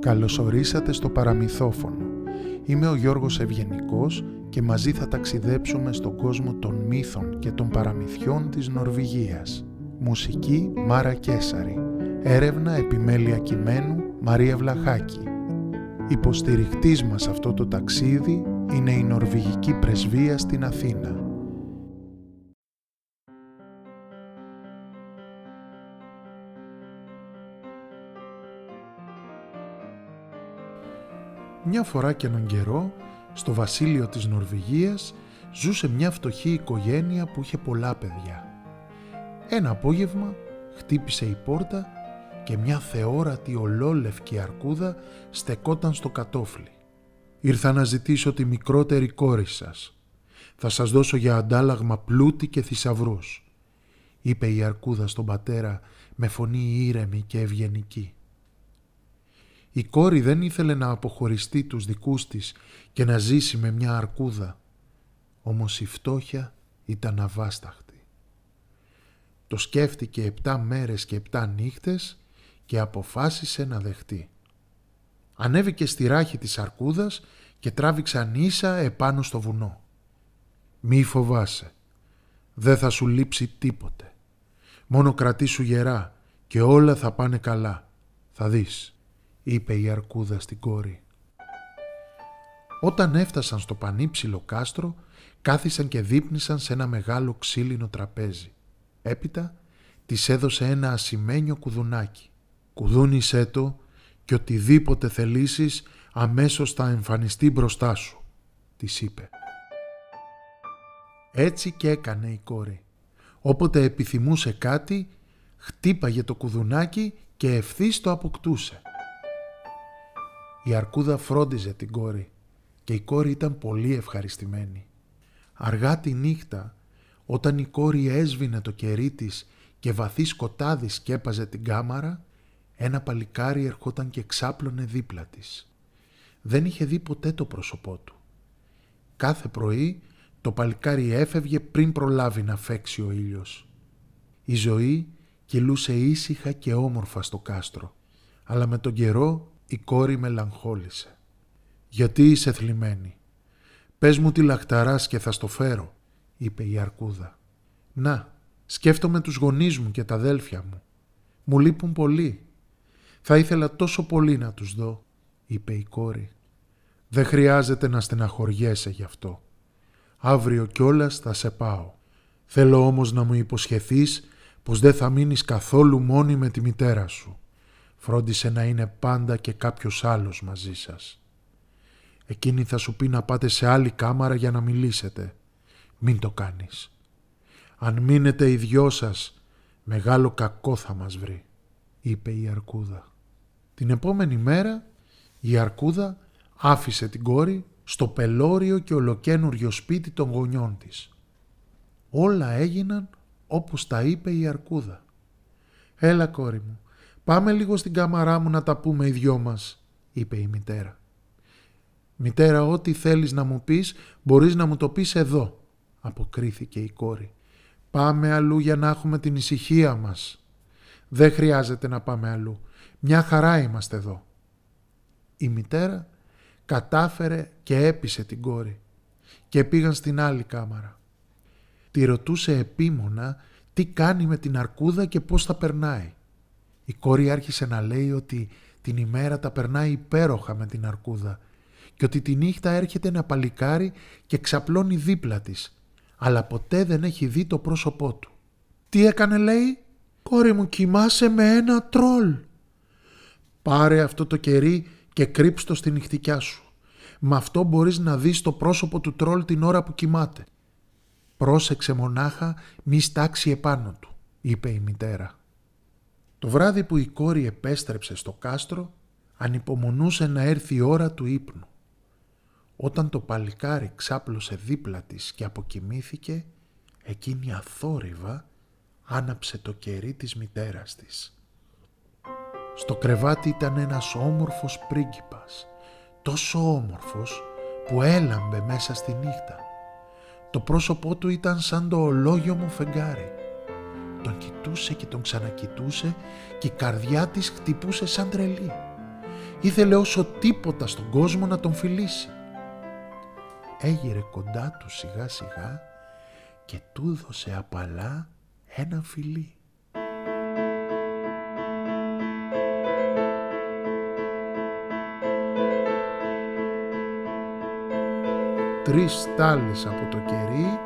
Καλωσορίσατε στο παραμυθόφωνο. Είμαι ο Γιώργος Ευγενικός και μαζί θα ταξιδέψουμε στον κόσμο των μύθων και των παραμυθιών της Νορβηγίας. Μουσική Μάρα Κέσαρη. Έρευνα επιμέλεια κειμένου Μαρία Βλαχάκη. Υποστηριχτής μας αυτό το ταξίδι είναι η Νορβηγική Πρεσβεία στην Αθήνα. Μια φορά και έναν καιρό, στο βασίλειο της Νορβηγίας, ζούσε μια φτωχή οικογένεια που είχε πολλά παιδιά. Ένα απόγευμα χτύπησε η πόρτα και μια θεόρατη ολόλευκη αρκούδα στεκόταν στο κατόφλι. «Ήρθα να ζητήσω τη μικρότερη κόρη σας. Θα σας δώσω για αντάλλαγμα πλούτη και θησαυρούς, είπε η αρκούδα στον πατέρα με φωνή ήρεμη και ευγενική. Η κόρη δεν ήθελε να αποχωριστεί τους δικούς της και να ζήσει με μια αρκούδα. Όμως η φτώχεια ήταν αβάσταχτη. Το σκέφτηκε επτά μέρες και επτά νύχτες και αποφάσισε να δεχτεί. Ανέβηκε στη ράχη της αρκούδας και τράβηξαν ίσα επάνω στο βουνό. «Μη φοβάσαι. Δεν θα σου λείψει τίποτε. Μόνο κρατήσου γερά και όλα θα πάνε καλά. Θα δεις» είπε η αρκούδα στην κόρη. Όταν έφτασαν στο πανύψηλο κάστρο, κάθισαν και δείπνησαν σε ένα μεγάλο ξύλινο τραπέζι. Έπειτα της έδωσε ένα ασημένιο κουδουνάκι. «Κουδούνισέ το και οτιδήποτε θελήσεις αμέσως θα εμφανιστεί μπροστά σου», της είπε. Έτσι και έκανε η κόρη. Όποτε επιθυμούσε κάτι, χτύπαγε το κουδουνάκι και ευθύς το αποκτούσε. Η αρκούδα φρόντιζε την κόρη και η κόρη ήταν πολύ ευχαριστημένη. Αργά τη νύχτα, όταν η κόρη έσβηνε το κερί της και βαθύ σκοτάδι σκέπαζε την κάμαρα, ένα παλικάρι ερχόταν και ξάπλωνε δίπλα της. Δεν είχε δει ποτέ το πρόσωπό του. Κάθε πρωί το παλικάρι έφευγε πριν προλάβει να φέξει ο ήλιος. Η ζωή κυλούσε ήσυχα και όμορφα στο κάστρο, αλλά με τον καιρό η κόρη μελαγχόλησε. «Γιατί είσαι θλιμμένη» «Πες μου τι λαχταράς και θα στο φέρω», είπε η αρκούδα. «Να, σκέφτομαι τους γονείς μου και τα αδέλφια μου. Μου λείπουν πολύ. Θα ήθελα τόσο πολύ να τους δω», είπε η κόρη. «Δεν χρειάζεται να στεναχωριέσαι γι' αυτό. Αύριο κιόλας θα σε πάω. Θέλω όμως να μου υποσχεθείς πως δεν θα μείνεις καθόλου μόνη με τη μητέρα σου. Φρόντισε να είναι πάντα και κάποιος άλλος μαζί σας. Εκείνη θα σου πει να πάτε σε άλλη κάμαρα για να μιλήσετε. Μην το κάνεις. Αν μείνετε οι δυο σας, μεγάλο κακό θα μας βρει, είπε η Αρκούδα. Την επόμενη μέρα η Αρκούδα άφησε την κόρη στο πελώριο και ολοκένουργιο σπίτι των γονιών της. Όλα έγιναν όπως τα είπε η Αρκούδα. «Έλα κόρη μου, «Πάμε λίγο στην κάμαρά μου να τα πούμε οι δυο μας», είπε η μητέρα. «Μητέρα, ό,τι θέλεις να μου πεις, μπορείς να μου το πεις εδώ», αποκρίθηκε η κόρη. «Πάμε αλλού για να έχουμε την ησυχία μας». «Δεν χρειάζεται να πάμε αλλού. Μια χαρά είμαστε εδώ». Η μητέρα κατάφερε και έπεισε την κόρη και πήγαν στην άλλη κάμαρα. Τη ρωτούσε επίμονα τι κάνει με την αρκούδα και πώς θα περνάει. Η κόρη άρχισε να λέει ότι την ημέρα τα περνάει υπέροχα με την αρκούδα και ότι τη νύχτα έρχεται ένα παλικάρι και ξαπλώνει δίπλα της, αλλά ποτέ δεν έχει δει το πρόσωπό του. «Τι έκανε» λέει; «Κόρη μου κοιμάσαι με ένα τρόλ». «Πάρε αυτό το κερί και κρύψτο στη νυχτικιά σου. Με αυτό μπορείς να δεις το πρόσωπο του τρόλ την ώρα που κοιμάται». «Πρόσεξε μονάχα μη στάξει επάνω του», είπε η μητέρα. Το βράδυ που η κόρη επέστρεψε στο κάστρο, ανυπομονούσε να έρθει η ώρα του ύπνου. Όταν το παλικάρι ξάπλωσε δίπλα της και αποκοιμήθηκε, εκείνη αθόρυβα άναψε το κερί της μητέρας της. Στο κρεβάτι ήταν ένας όμορφος πρίγκιπας, τόσο όμορφος που έλαμπε μέσα στη νύχτα. Το πρόσωπό του ήταν σαν το ολόγιο μου φεγγάρι τον κοιτούσε και τον ξανακοιτούσε και η καρδιά της χτυπούσε σαν τρελή. Ήθελε όσο τίποτα στον κόσμο να τον φιλήσει. Έγειρε κοντά του σιγά σιγά και του δώσε απαλά ένα φιλί. Τρεις στάλες από το κερί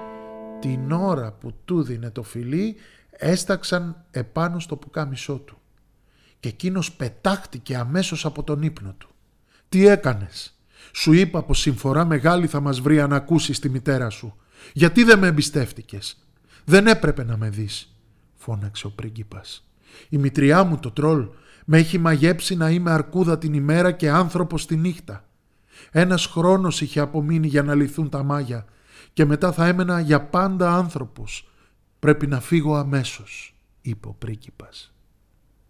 την ώρα που του δίνε το φιλί έσταξαν επάνω στο πουκάμισό του και εκείνος πετάχτηκε αμέσως από τον ύπνο του. «Τι έκανες» Σου είπα πως συμφορά μεγάλη θα μας βρει αν ακούσεις τη μητέρα σου. Γιατί δεν με εμπιστεύτηκες; Δεν έπρεπε να με δεις, φώναξε ο πρίγκιπας. Η μητριά μου το τρόλ με έχει μαγέψει να είμαι αρκούδα την ημέρα και άνθρωπος τη νύχτα. Ένας χρόνος είχε απομείνει για να λυθούν τα μάγια και μετά θα έμενα για πάντα άνθρωπος. Πρέπει να φύγω αμέσως, είπε ο πρίγκιπας.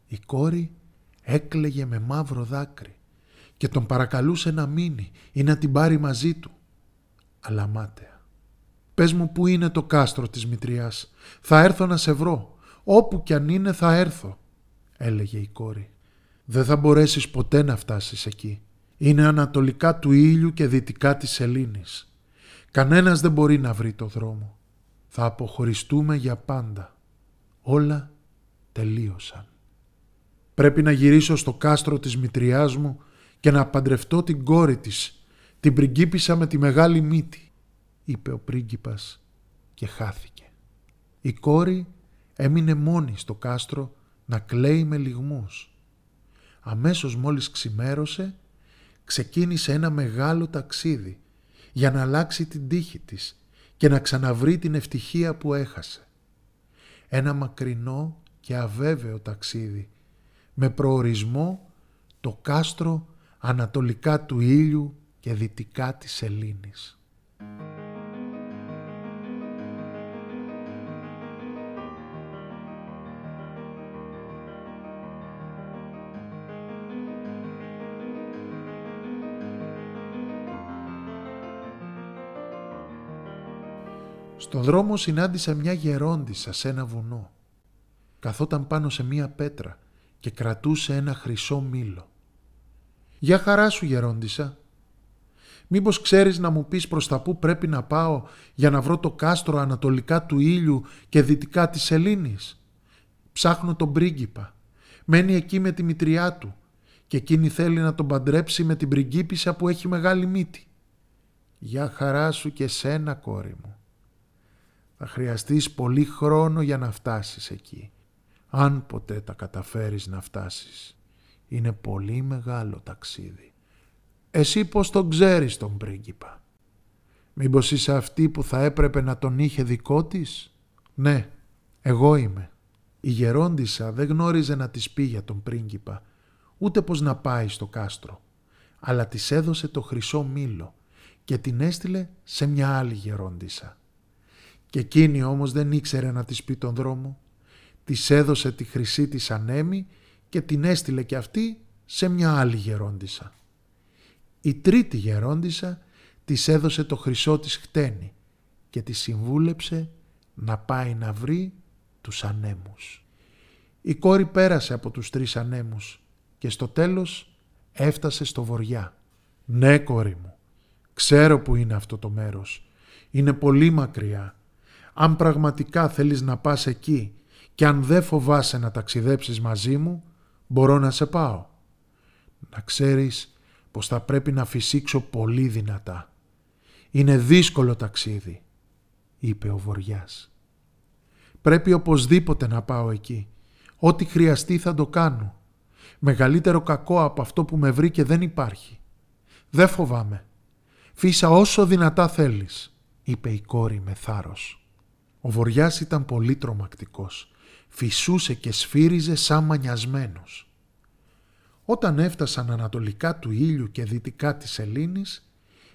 Η κόρη έκλαιγε με μαύρο δάκρυ και τον παρακαλούσε να μείνει ή να την πάρει μαζί του. Αλλά μάταια. Πες μου που είναι το κάστρο της μητριάς. Θα έρθω να σε βρω. Όπου κι αν είναι θα έρθω, έλεγε η κόρη. Δεν θα μπορέσεις ποτέ να φτάσεις εκεί. Είναι ανατολικά του ήλιου και δυτικά της σελήνης. Κανένας δεν μπορεί να βρει το δρόμο. Θα αποχωριστούμε για πάντα. Όλα τελείωσαν. Πρέπει να γυρίσω στο κάστρο της μητριάς μου και να παντρευτώ την κόρη της, την πριγκίπισσα με τη μεγάλη μύτη, είπε ο πρίγκιπας και χάθηκε. Η κόρη έμεινε μόνη στο κάστρο να κλαίει με λιγμούς. Αμέσως μόλις ξημέρωσε, ξεκίνησε ένα μεγάλο ταξίδι για να αλλάξει την τύχη της και να ξαναβρει την ευτυχία που έχασε. Ένα μακρινό και αβέβαιο ταξίδι με προορισμό το κάστρο ανατολικά του ήλιου και δυτικά της σελήνης. Στον δρόμο συνάντησα μια γερόντισσα σε ένα βουνό. Καθόταν πάνω σε μια πέτρα και κρατούσε ένα χρυσό μήλο. «Για χαρά σου γερόντισα. Μήπως ξέρεις να μου πεις προς τα που πρέπει να πάω για να βρω το κάστρο ανατολικά του ήλιου και δυτικά της σελήνης; Ψάχνω τον πρίγκιπα. Μένει εκεί με τη μητριά του και εκείνη θέλει να τον παντρέψει με την πριγκίπισσα που έχει μεγάλη μύτη. Για χαρά σου και σένα κόρη μου. Θα χρειαστείς πολύ χρόνο για να φτάσεις εκεί. Αν ποτέ τα καταφέρεις να φτάσεις. Είναι πολύ μεγάλο ταξίδι. Εσύ πώς τον ξέρεις τον πρίγκιπα; Μήπως είσαι αυτή που θα έπρεπε να τον είχε δικό της; Ναι, εγώ είμαι. Η γερόντισα δεν γνώριζε να της πει για τον πρίγκιπα, ούτε πως να πάει στο κάστρο, αλλά της έδωσε το χρυσό μήλο και την έστειλε σε μια άλλη γερόντισα. Και εκείνη όμως δεν ήξερε να της πει τον δρόμο. Της έδωσε τη χρυσή της ανέμη και την έστειλε και αυτή σε μια άλλη γερόντισα. Η τρίτη γερόντισα της έδωσε το χρυσό της χτένι και τη συμβούλεψε να πάει να βρει τους ανέμους. Η κόρη πέρασε από τους τρεις ανέμους και στο τέλος έφτασε στο βοριά. «Ναι, κόρη μου, ξέρω που είναι αυτό το μέρος. Είναι πολύ μακριά. Αν πραγματικά θέλεις να πας εκεί και αν δεν φοβάσαι να ταξιδέψεις μαζί μου, μπορώ να σε πάω. Να ξέρεις πως θα πρέπει να φυσήξω πολύ δυνατά. Είναι δύσκολο ταξίδι, είπε ο Βοριάς. Πρέπει οπωσδήποτε να πάω εκεί. Ό,τι χρειαστεί θα το κάνω. Μεγαλύτερο κακό από αυτό που με βρήκε δεν υπάρχει. Δεν φοβάμαι. Φύσα όσο δυνατά θέλεις, είπε η κόρη με θάρρος. Ο Βοριάς ήταν πολύ τρομακτικός φυσούσε και σφύριζε σαν μανιασμένος. Όταν έφτασαν ανατολικά του ήλιου και δυτικά της Ελλήνης,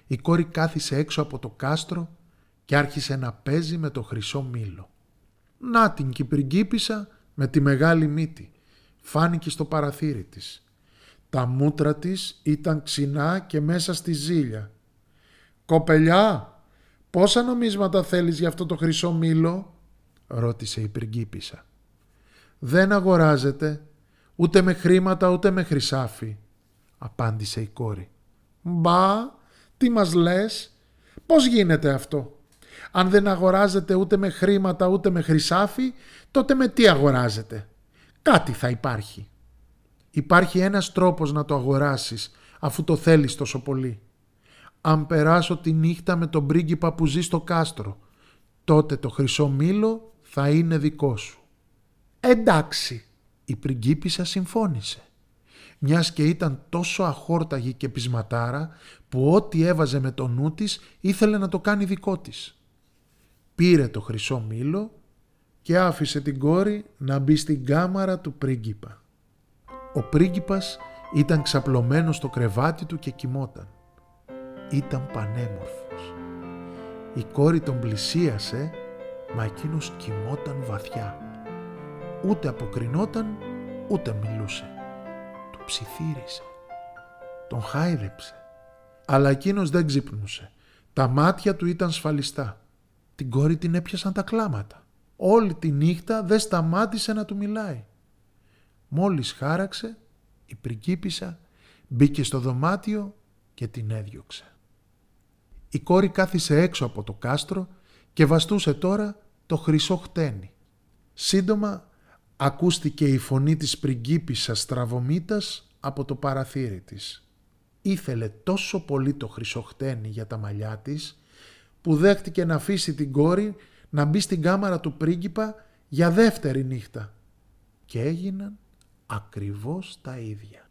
η κόρη κάθισε έξω από το κάστρο και άρχισε να παίζει με το χρυσό μήλο. Να την κυπριγκίπισα με τη μεγάλη μύτη, φάνηκε στο παραθύρι της. Τα μούτρα της ήταν ξινά και μέσα στη ζήλια. «Κοπελιά, πόσα νομίσματα θέλεις για αυτό το χρυσό μήλο» ρώτησε η πριγκίπισσα δεν αγοράζεται ούτε με χρήματα ούτε με χρυσάφι. απάντησε η κόρη. Μπα, τι μας λες, πώς γίνεται αυτό; Αν δεν αγοράζετε ούτε με χρήματα ούτε με χρυσάφι, τότε με τι αγοράζετε. Κάτι θα υπάρχει. Υπάρχει ένας τρόπος να το αγοράσεις, αφού το θέλεις τόσο πολύ. Αν περάσω τη νύχτα με τον πρίγκιπα που ζει στο κάστρο, τότε το χρυσό μήλο θα είναι δικό σου. Εντάξει, η πριγκίπισσα συμφώνησε. Μιας και ήταν τόσο αχόρταγη και πισματάρα που ό,τι έβαζε με το νου της ήθελε να το κάνει δικό της. Πήρε το χρυσό μήλο και άφησε την κόρη να μπει στην κάμαρα του πρίγκιπα. Ο πρίγκιπας ήταν ξαπλωμένος στο κρεβάτι του και κοιμόταν. Ήταν πανέμορφος. Η κόρη τον πλησίασε, μα εκείνος κοιμόταν βαθιά. Ούτε αποκρινόταν, ούτε μιλούσε. Του ψιθύρισε. Τον χάιδεψε. Αλλά εκείνος δεν ξύπνουσε. Τα μάτια του ήταν σφαλιστά. Την κόρη την έπιασαν τα κλάματα. Όλη τη νύχτα δεν σταμάτησε να του μιλάει. Μόλις χάραξε, η πριγκίπισσα μπήκε στο δωμάτιο και την έδιωξε. Η κόρη κάθισε έξω από το κάστρο και βαστούσε τώρα το χρυσό χτένι. Σύντομα ακούστηκε η φωνή της πριγκίπισσας στραβωμίτας από το παραθύρι της. Ήθελε τόσο πολύ το χρυσό χτένι για τα μαλλιά της που δέχτηκε να αφήσει την κόρη να μπει στην κάμαρα του πρίγκιπα για δεύτερη νύχτα. Και έγιναν ακριβώς τα ίδια.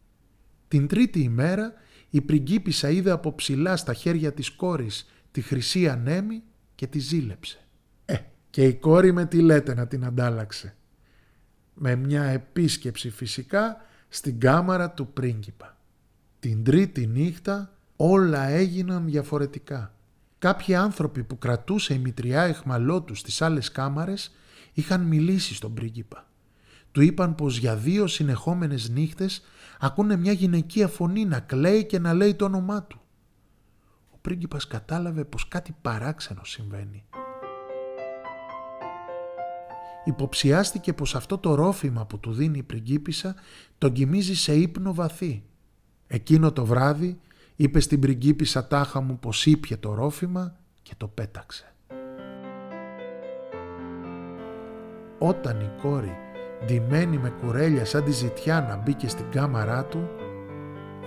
Την τρίτη ημέρα η πριγκίπισσα είδε από ψηλά στα χέρια της κόρης τη χρυσή ανέμη και τη ζήλεψε. Ε, και η κόρη με τι λέτε να την αντάλλαξε; Με μια επίσκεψη φυσικά στην κάμαρα του πρίγκιπα. Την τρίτη νύχτα όλα έγιναν διαφορετικά. Κάποιοι άνθρωποι που κρατούσε η μητριά εχμαλώτους στις άλλες κάμαρες είχαν μιλήσει στον πρίγκιπα. Του είπαν πως για δύο συνεχόμενες νύχτες ακούνε μια γυναικεία φωνή να κλαίει και να λέει το όνομά του. Ο πρίγκιπας κατάλαβε πως κάτι παράξενο συμβαίνει. Υποψιάστηκε πως αυτό το ρόφημα που του δίνει η πριγκίπισσα τον κοιμίζει σε ύπνο βαθύ. Εκείνο το βράδυ είπε στην πριγκίπισσα τάχα μου πως ήπια το ρόφημα και το πέταξε. Όταν η κόρη ντυμένη με κουρέλια σαν τη ζητιά να μπήκε στην κάμαρά του,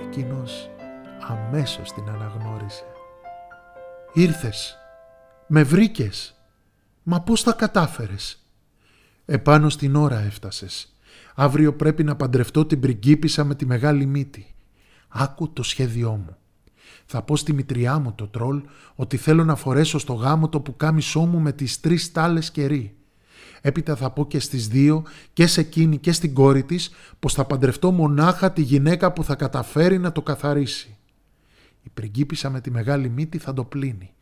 εκείνος αμέσως την αναγνώρισε. «Ήρθες, με βρήκες, μα πώς τα κατάφερες» Επάνω στην ώρα έφτασες. Αύριο πρέπει να παντρευτώ την πριγκίπισσα με τη μεγάλη μύτη. Άκου το σχέδιό μου. Θα πω στη μητριά μου το τρόλ ότι θέλω να φορέσω στο γάμο το πουκάμισό μου με τις τρεις τάλες κερί. Έπειτα θα πω και στις δύο, και σε εκείνη και στην κόρη της, πως θα παντρευτώ μονάχα τη γυναίκα που θα καταφέρει να το καθαρίσει. Η πριγκίπισσα με τη μεγάλη μύτη θα το πλύνει,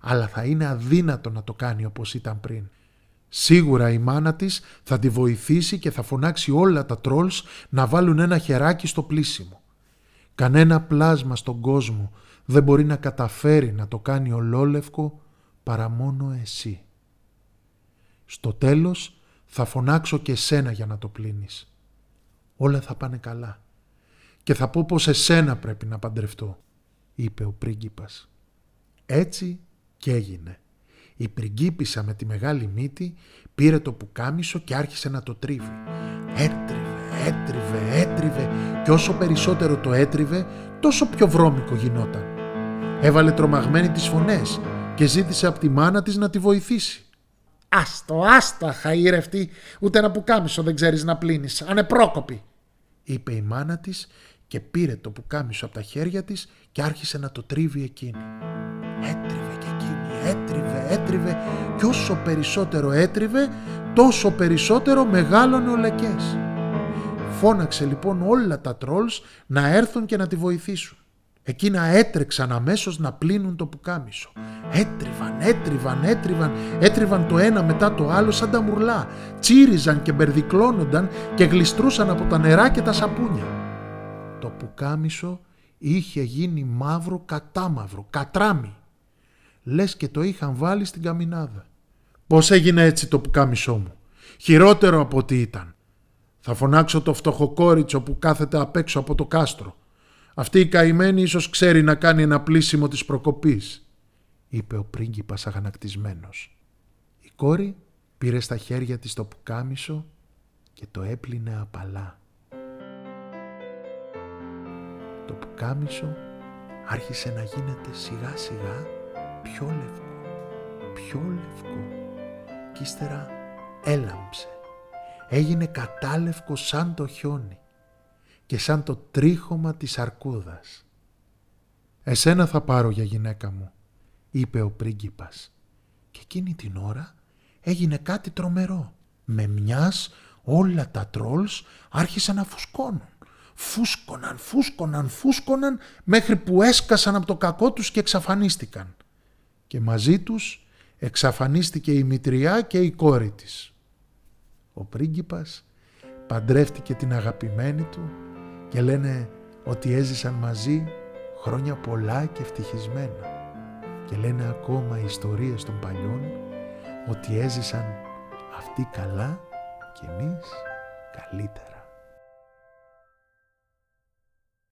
αλλά θα είναι αδύνατο να το κάνει όπως ήταν πριν. Σίγουρα η μάνα της θα τη βοηθήσει και θα φωνάξει όλα τα τρόλς να βάλουν ένα χεράκι στο πλήσιμο. Κανένα πλάσμα στον κόσμο δεν μπορεί να καταφέρει να το κάνει ολόλευκο παρά μόνο εσύ. Στο τέλος θα φωνάξω και εσένα για να το πλύνεις. Όλα θα πάνε καλά. Και θα πω πως εσένα πρέπει να παντρευτώ, είπε ο πρίγκιπας. Έτσι και έγινε. Η πριγκίπισσα με τη μεγάλη μύτη πήρε το πουκάμισο και άρχισε να το τρίβει. Έτριβε, έτριβε, έτριβε και όσο περισσότερο το έτριβε τόσο πιο βρώμικο γινόταν. Έβαλε τρομαγμένη τις φωνές και ζήτησε από τη μάνα της να τη βοηθήσει. «Άστο, άστα, χαΐρευτη, ούτε ένα πουκάμισο δεν ξέρεις να πλύνεις, ανεπρόκοπη», είπε η μάνα της και πήρε το πουκάμισο από τα χέρια της και άρχισε να το τρίβει εκείνη. Έτριβε και εκείνη, έτριβε, έτριβε και όσο περισσότερο έτριβε, τόσο περισσότερο μεγάλωνε ο λεκές. Φώναξε λοιπόν όλα τα τρόλς να έρθουν και να τη βοηθήσουν. Εκείνα έτρεξαν αμέσως να πλύνουν το πουκάμισο. Έτριβαν, έτριβαν, έτριβαν, έτριβαν το ένα μετά το άλλο σαν τα μουρλά. Τσίριζαν και μπερδικλώνονταν και γλιστρούσαν από τα νερά και τα σαπούνια. Το πουκάμισο είχε γίνει μαύρο κατάμαυρο, κατράμι. Λες και το είχαν βάλει στην καμινάδα. Πώς έγινε έτσι το πουκάμισό μου; Χειρότερο από ό,τι ήταν. Θα φωνάξω το φτωχοκόριτσο που κάθεται απ' έξω από το κάστρο Αυτή η καημένη ίσως ξέρει να κάνει ένα πλήσιμο της προκοπής, είπε ο πρίγκιπας αγανακτισμένος. Η κόρη πήρε στα χέρια της το πουκάμισο και το έπλυνε απαλά. Το πουκάμισο άρχισε να γίνεται σιγά σιγά πιο λευκό, πιο λευκό και ύστερα έλαμψε. Έγινε κατάλευκο σαν το χιόνι και σαν το τρίχωμα της αρκούδας. «Εσένα θα πάρω για γυναίκα μου», είπε ο πρίγκιπας. Και εκείνη την ώρα έγινε κάτι τρομερό. Με μιας όλα τα τρόλς άρχισαν να φουσκώνουν. Φούσκωναν, φούσκωναν, φούσκωναν μέχρι που έσκασαν από το κακό τους και εξαφανίστηκαν. Και μαζί τους εξαφανίστηκε η μητριά και η κόρη της. Ο πρίγκιπας παντρεύτηκε την αγαπημένη του και λένε ότι έζησαν μαζί χρόνια πολλά και ευτυχισμένα και λένε ακόμα οι ιστορίες των παλιών ότι έζησαν αυτοί καλά και εμείς καλύτερα.